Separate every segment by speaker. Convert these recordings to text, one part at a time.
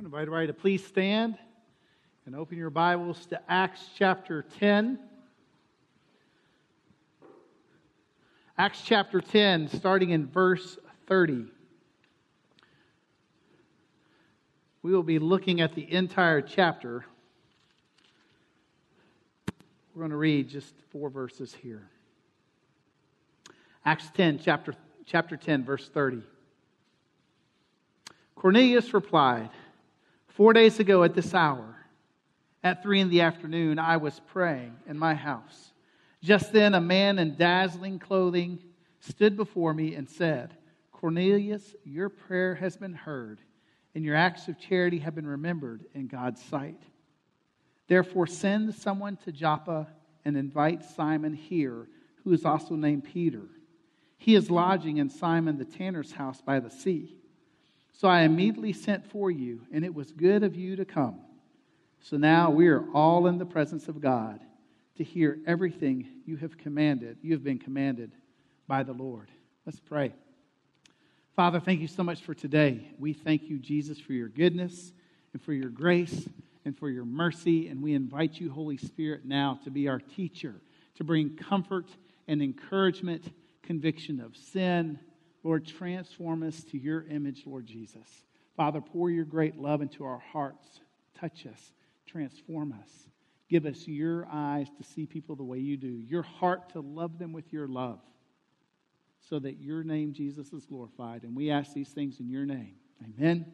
Speaker 1: want to invite everybody to please stand and open your Bibles to Acts chapter 10. Acts chapter 10, starting in verse 30. We will be looking at the entire chapter. We're going to read just four verses here. Acts 10, chapter, chapter 10, verse 30. Cornelius replied, Four days ago at this hour, at three in the afternoon, I was praying in my house. Just then, a man in dazzling clothing stood before me and said, Cornelius, your prayer has been heard, and your acts of charity have been remembered in God's sight. Therefore, send someone to Joppa and invite Simon here, who is also named Peter. He is lodging in Simon the tanner's house by the sea. So I immediately sent for you, and it was good of you to come. So now we are all in the presence of God to hear everything you have commanded, you have been commanded by the Lord. Let's pray. Father, thank you so much for today. We thank you, Jesus, for your goodness and for your grace and for your mercy. And we invite you, Holy Spirit, now to be our teacher, to bring comfort and encouragement, conviction of sin, Lord, transform us to your image, Lord Jesus. Father, pour your great love into our hearts. Touch us, transform us. Give us your eyes to see people the way you do, your heart to love them with your love, so that your name, Jesus, is glorified. And we ask these things in your name. Amen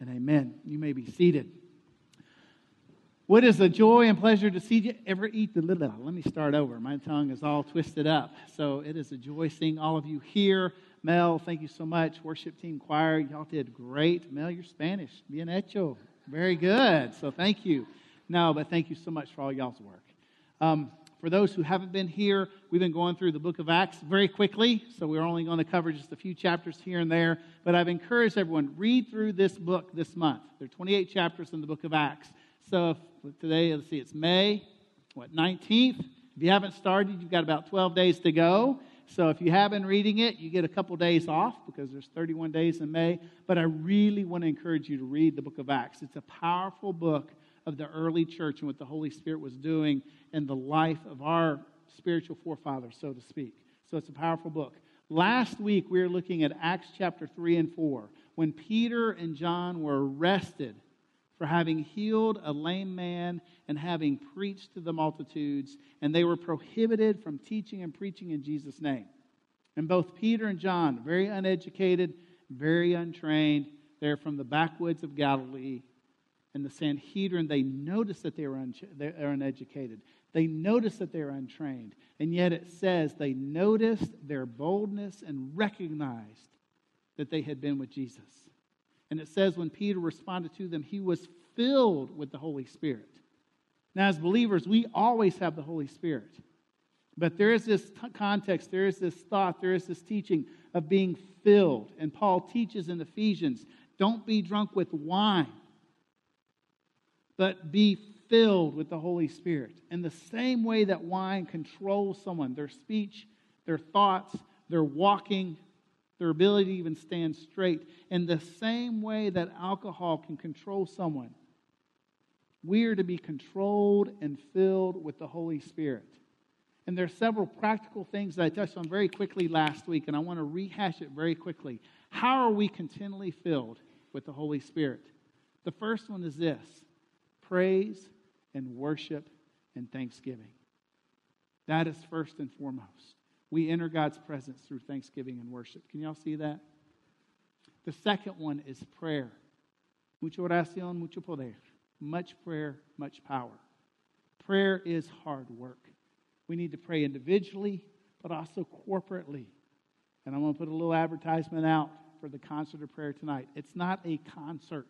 Speaker 1: and amen. You may be seated. What is a joy and pleasure to see you ever eat the little? Let me start over. My tongue is all twisted up. So it is a joy seeing all of you here. Mel, thank you so much. Worship team choir, y'all did great. Mel, you're Spanish. Bien hecho. Very good. So thank you. No, but thank you so much for all y'all's work. Um, for those who haven't been here, we've been going through the book of Acts very quickly, so we're only going to cover just a few chapters here and there. But I've encouraged everyone read through this book this month. There are 28 chapters in the book of Acts. So today, let's see, it's May what 19th. If you haven't started, you've got about 12 days to go. So if you have been reading it, you get a couple days off because there's 31 days in May. But I really want to encourage you to read the book of Acts. It's a powerful book of the early church and what the Holy Spirit was doing in the life of our spiritual forefathers, so to speak. So it's a powerful book. Last week, we were looking at Acts chapter 3 and 4 when Peter and John were arrested for having healed a lame man and having preached to the multitudes, and they were prohibited from teaching and preaching in Jesus' name. And both Peter and John, very uneducated, very untrained, they're from the backwoods of Galilee. And the Sanhedrin, they noticed that they were un- they're uneducated. They noticed that they're untrained. And yet it says they noticed their boldness and recognized that they had been with Jesus. And it says when Peter responded to them, he was filled with the Holy Spirit. Now, as believers, we always have the Holy Spirit. But there is this t- context, there is this thought, there is this teaching of being filled. And Paul teaches in Ephesians don't be drunk with wine, but be filled with the Holy Spirit. In the same way that wine controls someone, their speech, their thoughts, their walking, their ability to even stand straight, in the same way that alcohol can control someone, we are to be controlled and filled with the Holy Spirit. And there are several practical things that I touched on very quickly last week, and I want to rehash it very quickly. How are we continually filled with the Holy Spirit? The first one is this praise and worship and thanksgiving. That is first and foremost. We enter God's presence through thanksgiving and worship. Can y'all see that? The second one is prayer. Mucha oración, mucho poder. Much prayer, much power. Prayer is hard work. We need to pray individually, but also corporately. And I'm going to put a little advertisement out for the concert of prayer tonight. It's not a concert.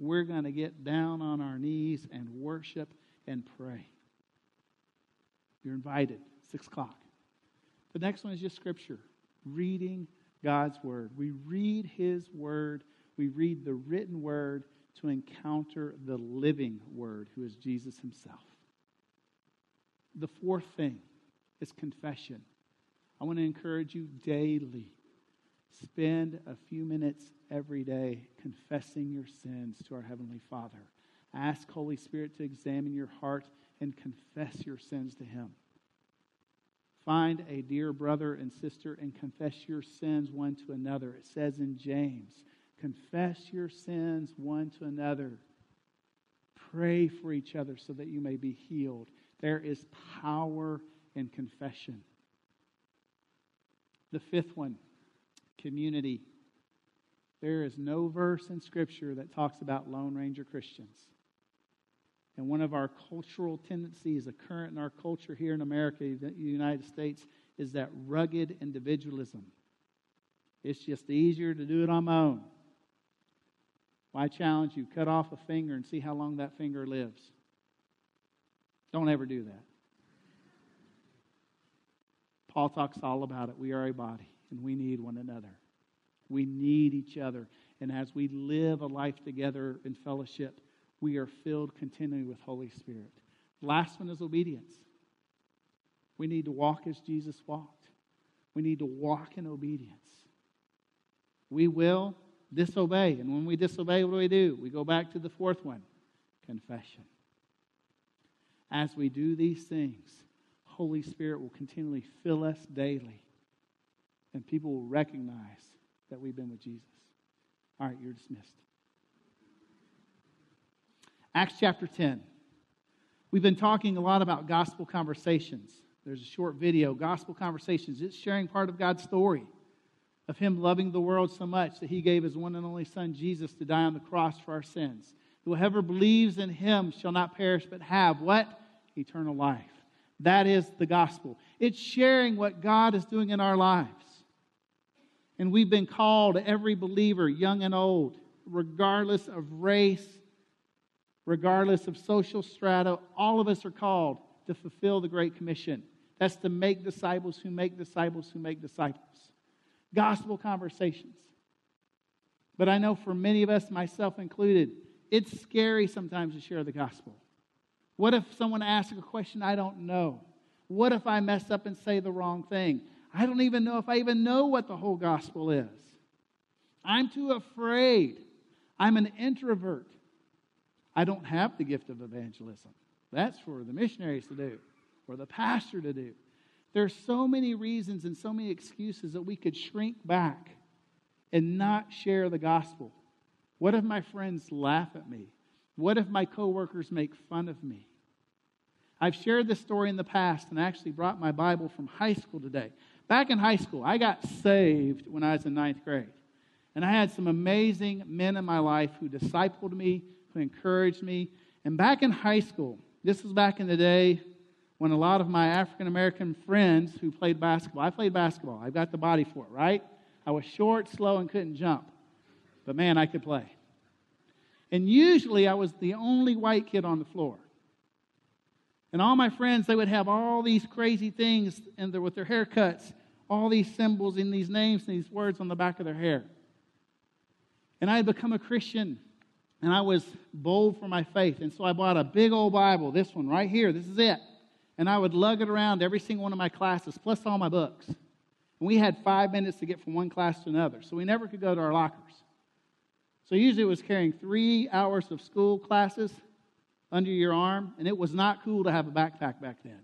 Speaker 1: We're going to get down on our knees and worship and pray. You're invited, 6 o'clock. The next one is just scripture, reading God's word. We read his word, we read the written word to encounter the living word, who is Jesus himself. The fourth thing is confession. I want to encourage you daily. Spend a few minutes every day confessing your sins to our Heavenly Father. Ask Holy Spirit to examine your heart and confess your sins to Him. Find a dear brother and sister and confess your sins one to another. It says in James, confess your sins one to another. Pray for each other so that you may be healed. There is power in confession. The fifth one community. There is no verse in Scripture that talks about Lone Ranger Christians. And one of our cultural tendencies, a current in our culture here in America, the United States, is that rugged individualism. It's just easier to do it on my own. I challenge you cut off a finger and see how long that finger lives. Don't ever do that. Paul talks all about it. We are a body and we need one another. We need each other. And as we live a life together in fellowship, we are filled continually with Holy Spirit. Last one is obedience. We need to walk as Jesus walked. We need to walk in obedience. We will disobey. And when we disobey, what do we do? We go back to the fourth one confession. As we do these things, Holy Spirit will continually fill us daily and people will recognize that we've been with Jesus. All right, you're dismissed. Acts chapter 10. We've been talking a lot about gospel conversations. There's a short video, Gospel Conversations. It's sharing part of God's story of Him loving the world so much that He gave His one and only Son, Jesus, to die on the cross for our sins. Whoever believes in Him shall not perish but have what? Eternal life. That is the gospel. It's sharing what God is doing in our lives. And we've been called, every believer, young and old, regardless of race, regardless of social strata, all of us are called to fulfill the Great Commission. That's to make disciples who make disciples who make disciples. Gospel conversations. But I know for many of us, myself included, it's scary sometimes to share the gospel. What if someone asks a question I don't know? What if I mess up and say the wrong thing? I don't even know if I even know what the whole gospel is. I'm too afraid. I'm an introvert. I don't have the gift of evangelism. That's for the missionaries to do, or the pastor to do. There are so many reasons and so many excuses that we could shrink back and not share the gospel. What if my friends laugh at me? What if my coworkers make fun of me? I've shared this story in the past and actually brought my Bible from high school today. Back in high school, I got saved when I was in ninth grade. And I had some amazing men in my life who discipled me, encouraged me. And back in high school, this was back in the day when a lot of my African American friends who played basketball, I played basketball. I've got the body for it, right? I was short, slow, and couldn't jump. But man, I could play. And usually I was the only white kid on the floor. And all my friends, they would have all these crazy things in with their haircuts, all these symbols and these names and these words on the back of their hair. And I had become a Christian, and I was bold for my faith. And so I bought a big old Bible, this one right here, this is it. And I would lug it around every single one of my classes, plus all my books. And we had five minutes to get from one class to another, so we never could go to our lockers. So usually it was carrying three hours of school classes under your arm, and it was not cool to have a backpack back then.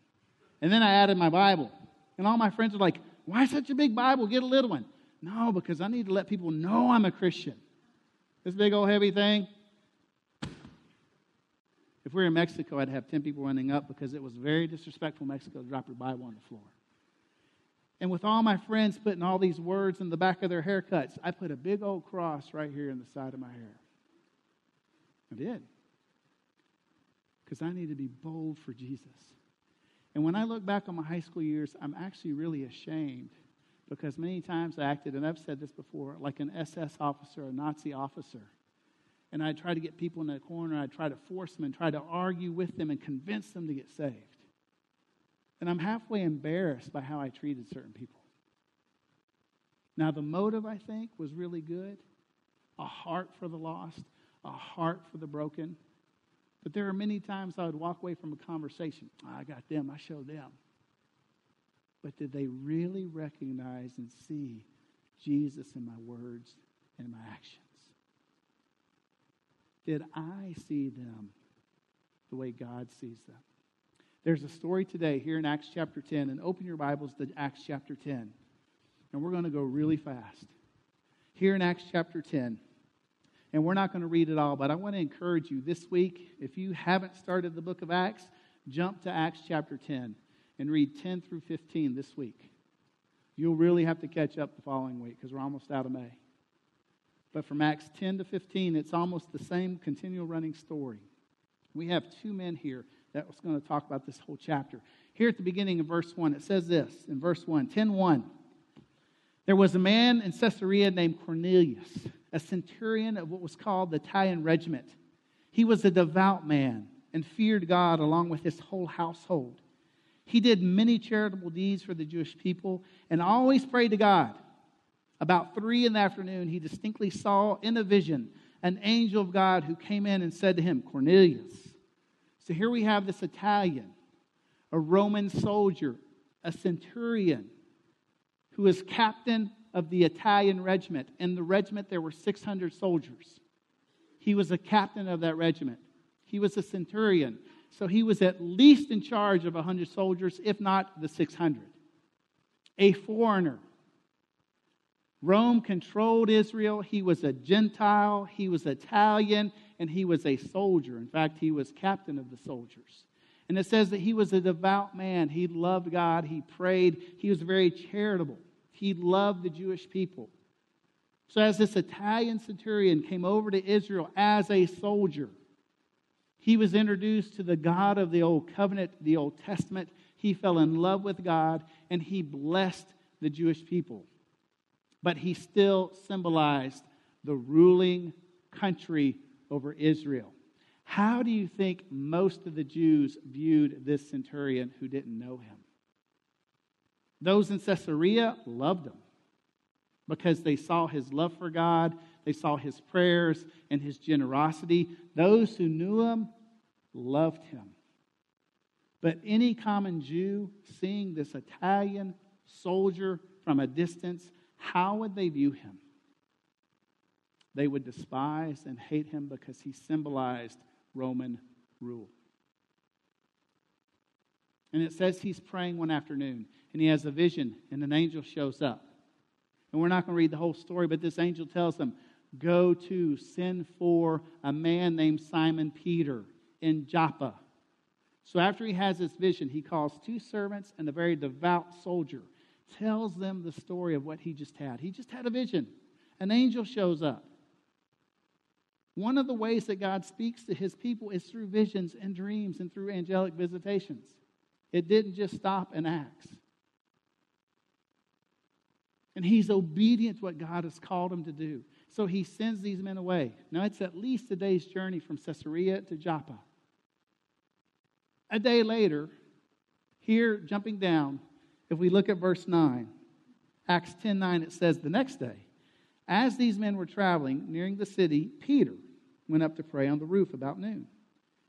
Speaker 1: And then I added my Bible. And all my friends were like, Why such a big Bible? Get a little one. No, because I need to let people know I'm a Christian. This big old heavy thing. If we were in Mexico, I'd have 10 people running up because it was very disrespectful Mexico to drop your Bible on the floor. And with all my friends putting all these words in the back of their haircuts, I put a big old cross right here in the side of my hair. I did because I need to be bold for Jesus. And when I look back on my high school years, I'm actually really ashamed because many times I acted, and I've said this before, like an SS officer, a Nazi officer. And I'd try to get people in the corner, I'd try to force them and try to argue with them and convince them to get saved. And I'm halfway embarrassed by how I treated certain people. Now, the motive, I think, was really good a heart for the lost, a heart for the broken. But there are many times I would walk away from a conversation. Oh, I got them, I showed them. But did they really recognize and see Jesus in my words and my actions? Did I see them the way God sees them? There's a story today here in Acts chapter 10, and open your Bibles to Acts chapter 10. And we're going to go really fast. Here in Acts chapter 10, and we're not going to read it all, but I want to encourage you this week, if you haven't started the book of Acts, jump to Acts chapter 10 and read 10 through 15 this week. You'll really have to catch up the following week because we're almost out of May. But from Acts 10 to 15, it's almost the same continual running story. We have two men here that was going to talk about this whole chapter. Here at the beginning of verse 1, it says this in verse 1 10 1. There was a man in Caesarea named Cornelius, a centurion of what was called the Italian regiment. He was a devout man and feared God along with his whole household. He did many charitable deeds for the Jewish people and always prayed to God. About three in the afternoon, he distinctly saw in a vision an angel of God who came in and said to him, Cornelius. So here we have this Italian, a Roman soldier, a centurion, who is captain of the Italian regiment. In the regiment, there were 600 soldiers. He was a captain of that regiment. He was a centurion. So he was at least in charge of 100 soldiers, if not the 600. A foreigner. Rome controlled Israel. He was a Gentile. He was Italian. And he was a soldier. In fact, he was captain of the soldiers. And it says that he was a devout man. He loved God. He prayed. He was very charitable. He loved the Jewish people. So, as this Italian centurion came over to Israel as a soldier, he was introduced to the God of the Old Covenant, the Old Testament. He fell in love with God and he blessed the Jewish people. But he still symbolized the ruling country over Israel. How do you think most of the Jews viewed this centurion who didn't know him? Those in Caesarea loved him because they saw his love for God, they saw his prayers and his generosity. Those who knew him loved him. But any common Jew seeing this Italian soldier from a distance, how would they view him? They would despise and hate him because he symbolized Roman rule. And it says he's praying one afternoon and he has a vision and an angel shows up. And we're not going to read the whole story, but this angel tells him, Go to send for a man named Simon Peter in Joppa. So after he has this vision, he calls two servants and a very devout soldier, tells them the story of what he just had. He just had a vision. An angel shows up. One of the ways that God speaks to his people is through visions and dreams and through angelic visitations. It didn't just stop in Acts. And he's obedient to what God has called him to do. So he sends these men away. Now, it's at least a day's journey from Caesarea to Joppa. A day later, here, jumping down, if we look at verse 9, Acts 10 9, it says, The next day, as these men were traveling, nearing the city, Peter went up to pray on the roof about noon.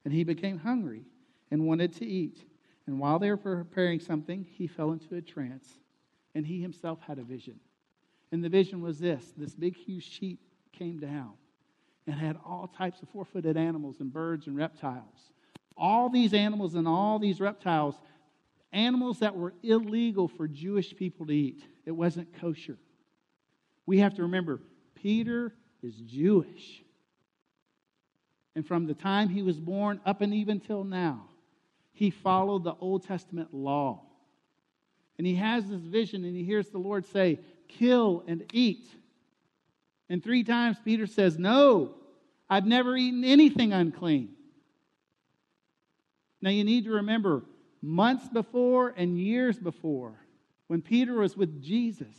Speaker 1: And he became hungry and wanted to eat. And while they were preparing something, he fell into a trance. And he himself had a vision. And the vision was this this big, huge sheet came down and had all types of four footed animals and birds and reptiles. All these animals and all these reptiles, animals that were illegal for Jewish people to eat. It wasn't kosher. We have to remember, Peter is Jewish. And from the time he was born up and even till now, he followed the Old Testament law. And he has this vision and he hears the Lord say, Kill and eat. And three times Peter says, No, I've never eaten anything unclean. Now you need to remember, months before and years before, when Peter was with Jesus,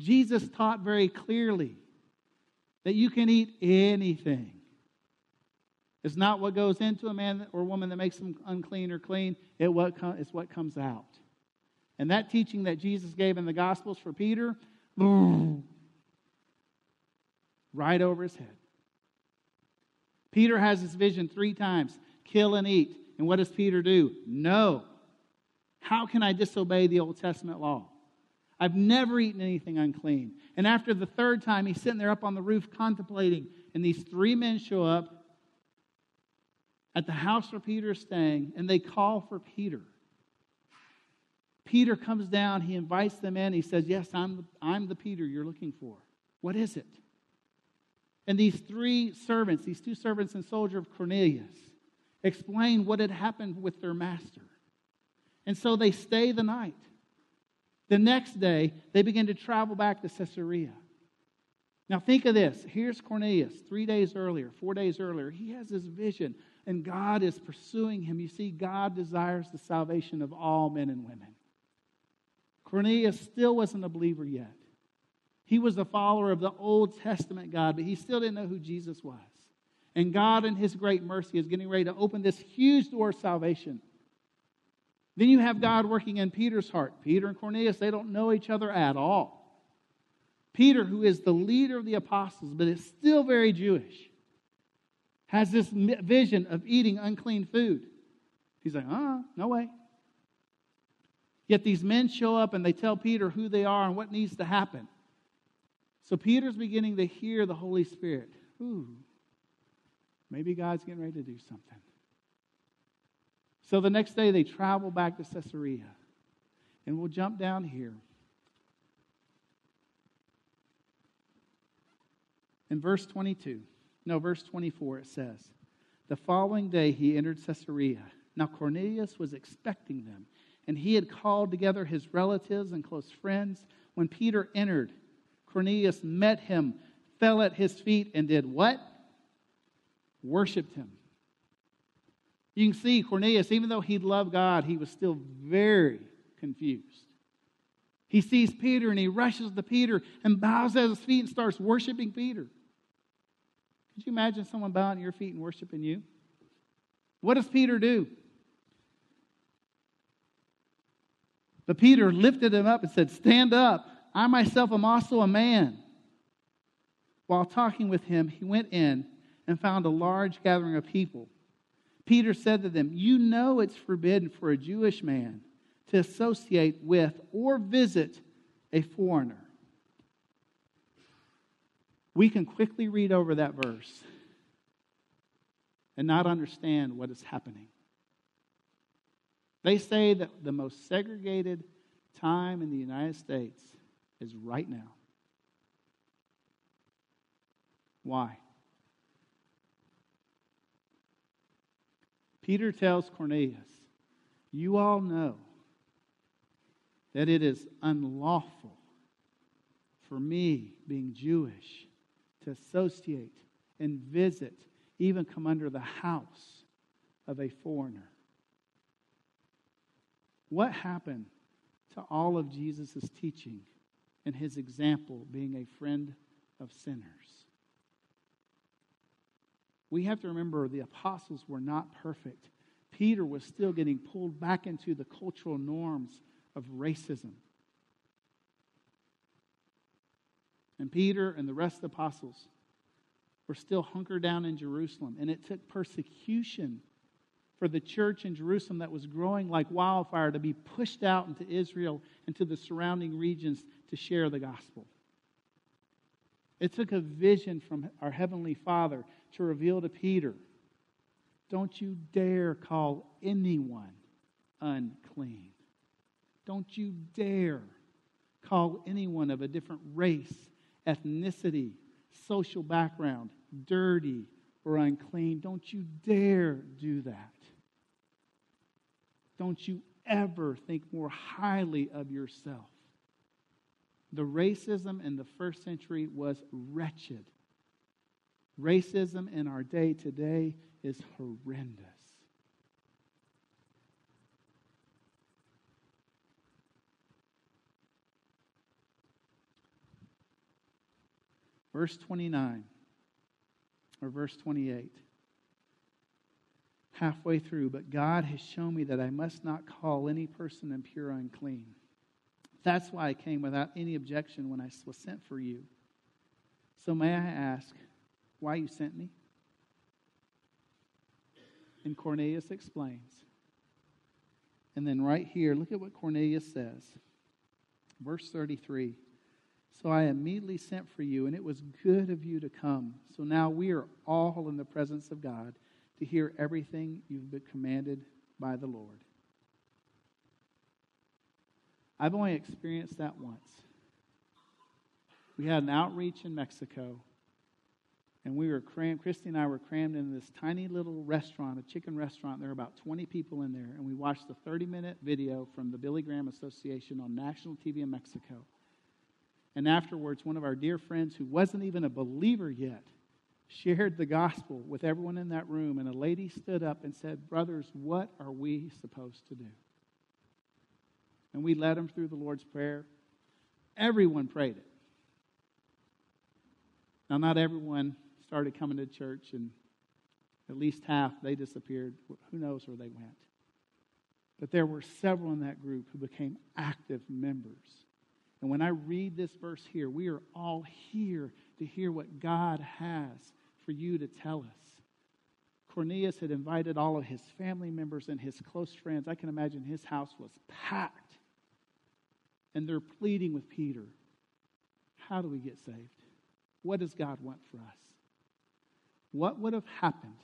Speaker 1: Jesus taught very clearly that you can eat anything. It's not what goes into a man or woman that makes them unclean or clean, it what it's what comes out. And that teaching that Jesus gave in the Gospels for Peter, right over his head. Peter has this vision three times kill and eat. And what does Peter do? No. How can I disobey the Old Testament law? I've never eaten anything unclean. And after the third time, he's sitting there up on the roof contemplating, and these three men show up at the house where Peter is staying, and they call for Peter. Peter comes down, he invites them in, he says, Yes, I'm, I'm the Peter you're looking for. What is it? And these three servants, these two servants and soldier of Cornelius, explain what had happened with their master. And so they stay the night. The next day, they begin to travel back to Caesarea. Now, think of this. Here's Cornelius, three days earlier, four days earlier. He has this vision, and God is pursuing him. You see, God desires the salvation of all men and women. Cornelius still wasn't a believer yet. He was a follower of the Old Testament God, but he still didn't know who Jesus was. And God, in his great mercy, is getting ready to open this huge door of salvation then you have God working in Peter's heart. Peter and Cornelius, they don't know each other at all. Peter, who is the leader of the apostles, but is still very Jewish, has this vision of eating unclean food. He's like, uh, no way. Yet these men show up and they tell Peter who they are and what needs to happen. So Peter's beginning to hear the Holy Spirit. Ooh, maybe God's getting ready to do something. So the next day they travel back to Caesarea. And we'll jump down here. In verse 22, no, verse 24, it says, The following day he entered Caesarea. Now Cornelius was expecting them, and he had called together his relatives and close friends. When Peter entered, Cornelius met him, fell at his feet, and did what? Worshipped him. You can see Cornelius, even though he loved God, he was still very confused. He sees Peter and he rushes to Peter and bows at his feet and starts worshiping Peter. Could you imagine someone bowing at your feet and worshiping you? What does Peter do? But Peter lifted him up and said, Stand up. I myself am also a man. While talking with him, he went in and found a large gathering of people Peter said to them, You know it's forbidden for a Jewish man to associate with or visit a foreigner. We can quickly read over that verse and not understand what is happening. They say that the most segregated time in the United States is right now. Why? Peter tells Cornelius, You all know that it is unlawful for me, being Jewish, to associate and visit, even come under the house of a foreigner. What happened to all of Jesus' teaching and his example being a friend of sinners? We have to remember the apostles were not perfect. Peter was still getting pulled back into the cultural norms of racism. And Peter and the rest of the apostles were still hunkered down in Jerusalem. And it took persecution for the church in Jerusalem that was growing like wildfire to be pushed out into Israel and to the surrounding regions to share the gospel. It took a vision from our Heavenly Father to reveal to Peter don't you dare call anyone unclean. Don't you dare call anyone of a different race, ethnicity, social background dirty or unclean. Don't you dare do that. Don't you ever think more highly of yourself. The racism in the first century was wretched. Racism in our day today is horrendous. Verse 29 or verse 28. Halfway through, but God has shown me that I must not call any person impure or unclean. That's why I came without any objection when I was sent for you. So may I ask, why you sent me? And Cornelius explains. And then right here, look at what Cornelius says. Verse 33 So I immediately sent for you, and it was good of you to come. So now we are all in the presence of God to hear everything you've been commanded by the Lord. I've only experienced that once. We had an outreach in Mexico, and we were crammed, Christy and I were crammed in this tiny little restaurant, a chicken restaurant. There were about 20 people in there, and we watched the 30 minute video from the Billy Graham Association on national TV in Mexico. And afterwards, one of our dear friends who wasn't even a believer yet shared the gospel with everyone in that room, and a lady stood up and said, Brothers, what are we supposed to do? And we led them through the Lord's Prayer. Everyone prayed it. Now, not everyone started coming to church, and at least half, they disappeared. Who knows where they went? But there were several in that group who became active members. And when I read this verse here, we are all here to hear what God has for you to tell us. Cornelius had invited all of his family members and his close friends. I can imagine his house was packed. And they're pleading with Peter How do we get saved? What does God want for us? What would have happened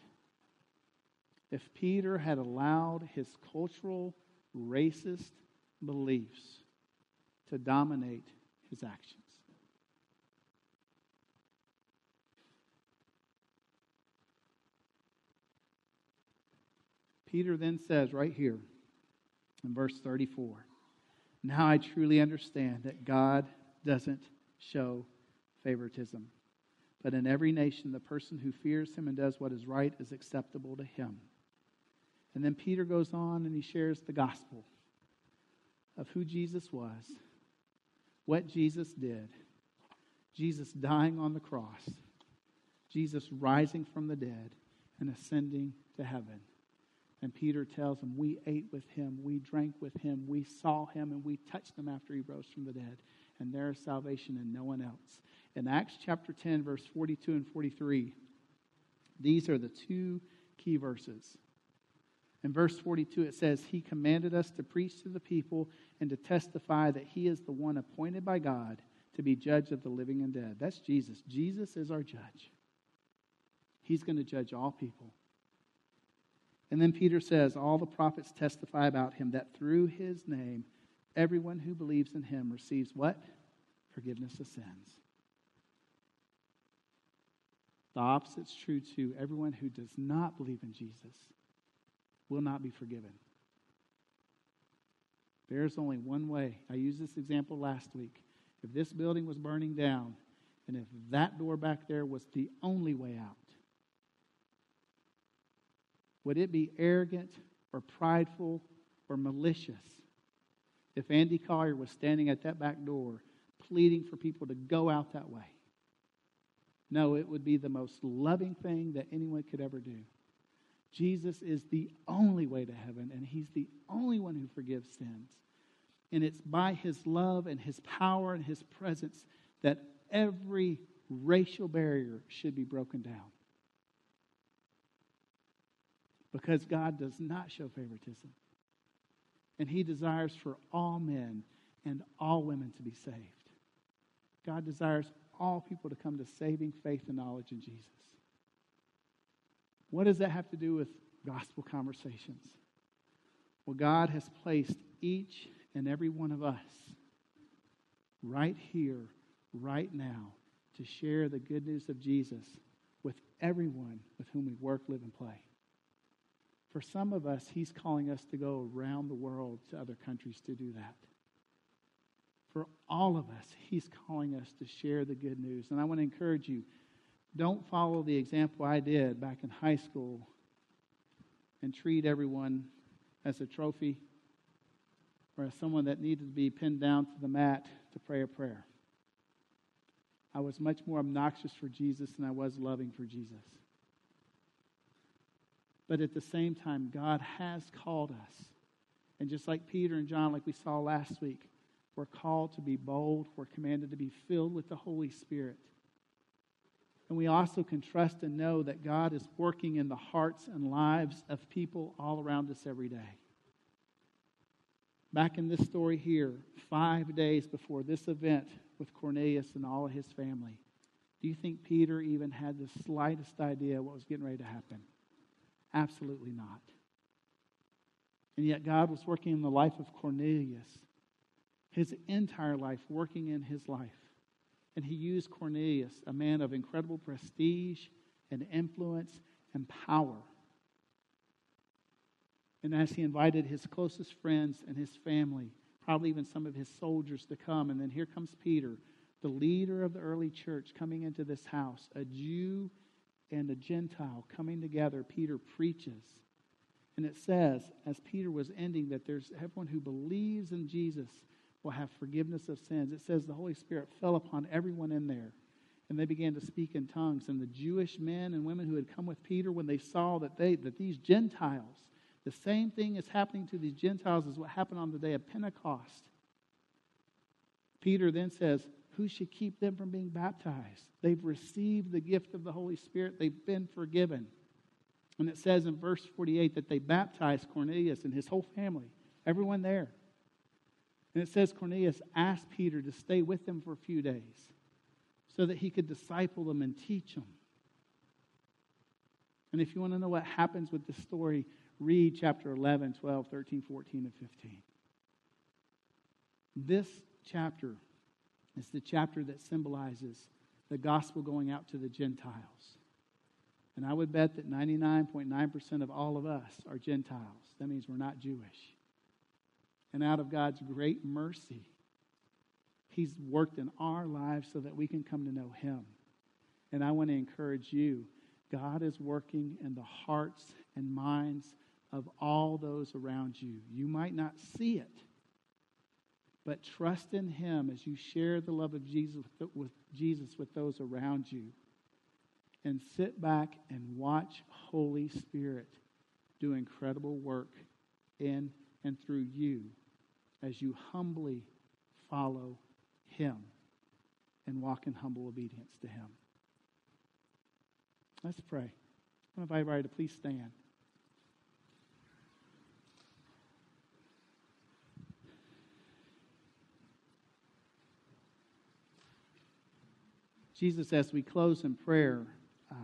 Speaker 1: if Peter had allowed his cultural, racist beliefs to dominate his actions? Peter then says right here in verse 34 Now I truly understand that God doesn't show favoritism. But in every nation, the person who fears him and does what is right is acceptable to him. And then Peter goes on and he shares the gospel of who Jesus was, what Jesus did, Jesus dying on the cross, Jesus rising from the dead and ascending to heaven. And Peter tells him, We ate with him, we drank with him, we saw him, and we touched him after he rose from the dead. And there is salvation in no one else in Acts chapter 10, verse 42 and 43. These are the two key verses. In verse 42, it says, He commanded us to preach to the people and to testify that He is the one appointed by God to be judge of the living and dead. That's Jesus. Jesus is our judge. He's going to judge all people. And then Peter says, All the prophets testify about him that through his name, everyone who believes in him receives what? Forgiveness of sins. The opposite is true too. Everyone who does not believe in Jesus will not be forgiven. There's only one way. I used this example last week. If this building was burning down, and if that door back there was the only way out, would it be arrogant or prideful or malicious if Andy Collier was standing at that back door pleading for people to go out that way? No, it would be the most loving thing that anyone could ever do. Jesus is the only way to heaven, and He's the only one who forgives sins. And it's by His love and His power and His presence that every racial barrier should be broken down. Because God does not show favoritism. And He desires for all men and all women to be saved. God desires all people to come to saving faith and knowledge in Jesus. What does that have to do with gospel conversations? Well, God has placed each and every one of us right here, right now, to share the good news of Jesus with everyone with whom we work, live, and play. For some of us, He's calling us to go around the world to other countries to do that for all of us, He's calling us to share the good news. And I want to encourage you don't follow the example I did back in high school and treat everyone as a trophy or as someone that needed to be pinned down to the mat to pray a prayer. I was much more obnoxious for Jesus than I was loving for Jesus. But at the same time, God has called us. And just like Peter and John, like we saw last week, we're called to be bold. We're commanded to be filled with the Holy Spirit. And we also can trust and know that God is working in the hearts and lives of people all around us every day. back in this story here, five days before this event with Cornelius and all of his family, do you think Peter even had the slightest idea what was getting ready to happen? Absolutely not. And yet, God was working in the life of Cornelius, his entire life, working in his life. And he used Cornelius, a man of incredible prestige and influence and power. And as he invited his closest friends and his family, probably even some of his soldiers to come, and then here comes Peter, the leader of the early church, coming into this house, a Jew and a Gentile coming together. Peter preaches. And it says, as Peter was ending, that there's everyone who believes in Jesus will have forgiveness of sins. It says the Holy Spirit fell upon everyone in there. And they began to speak in tongues. And the Jewish men and women who had come with Peter, when they saw that, they, that these Gentiles, the same thing is happening to these Gentiles as what happened on the day of Pentecost. Peter then says, Who should keep them from being baptized? They've received the gift of the Holy Spirit, they've been forgiven. And it says in verse 48 that they baptized Cornelius and his whole family, everyone there. And it says Cornelius asked Peter to stay with them for a few days so that he could disciple them and teach them. And if you want to know what happens with this story, read chapter 11, 12, 13, 14, and 15. This chapter is the chapter that symbolizes the gospel going out to the Gentiles. And I would bet that 99.9% of all of us are Gentiles. That means we're not Jewish. And out of God's great mercy, He's worked in our lives so that we can come to know Him. And I want to encourage you God is working in the hearts and minds of all those around you. You might not see it, but trust in Him as you share the love of Jesus with Jesus with those around you. And sit back and watch Holy Spirit do incredible work in and through you as you humbly follow Him and walk in humble obedience to Him. Let's pray. I invite everybody to please stand. Jesus, as we close in prayer, uh,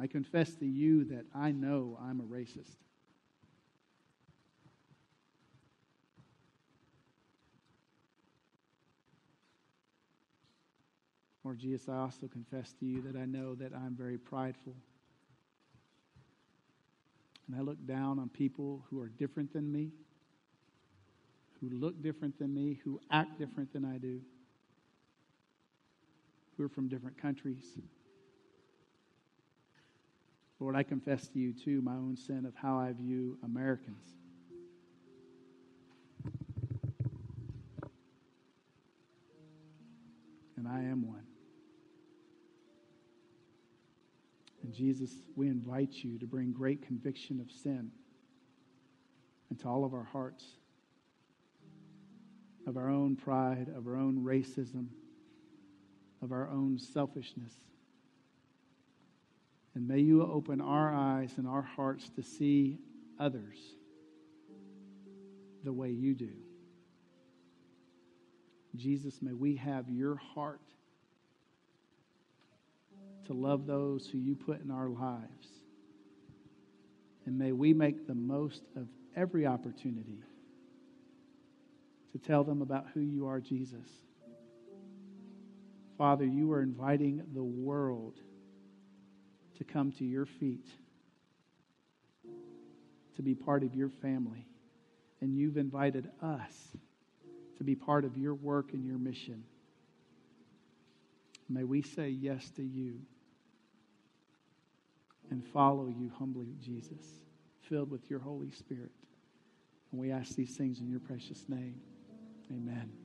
Speaker 1: I confess to you that I know I'm a racist. Lord Jesus, I also confess to you that I know that I'm very prideful. And I look down on people who are different than me, who look different than me, who act different than I do, who are from different countries. Lord, I confess to you, too, my own sin of how I view Americans. And I am one. And Jesus, we invite you to bring great conviction of sin into all of our hearts, of our own pride, of our own racism, of our own selfishness. And may you open our eyes and our hearts to see others the way you do. Jesus, may we have your heart to love those who you put in our lives. And may we make the most of every opportunity to tell them about who you are, Jesus. Father, you are inviting the world to come to your feet, to be part of your family. And you've invited us to be part of your work and your mission. May we say yes to you and follow you humbly, Jesus, filled with your Holy Spirit. And we ask these things in your precious name. Amen.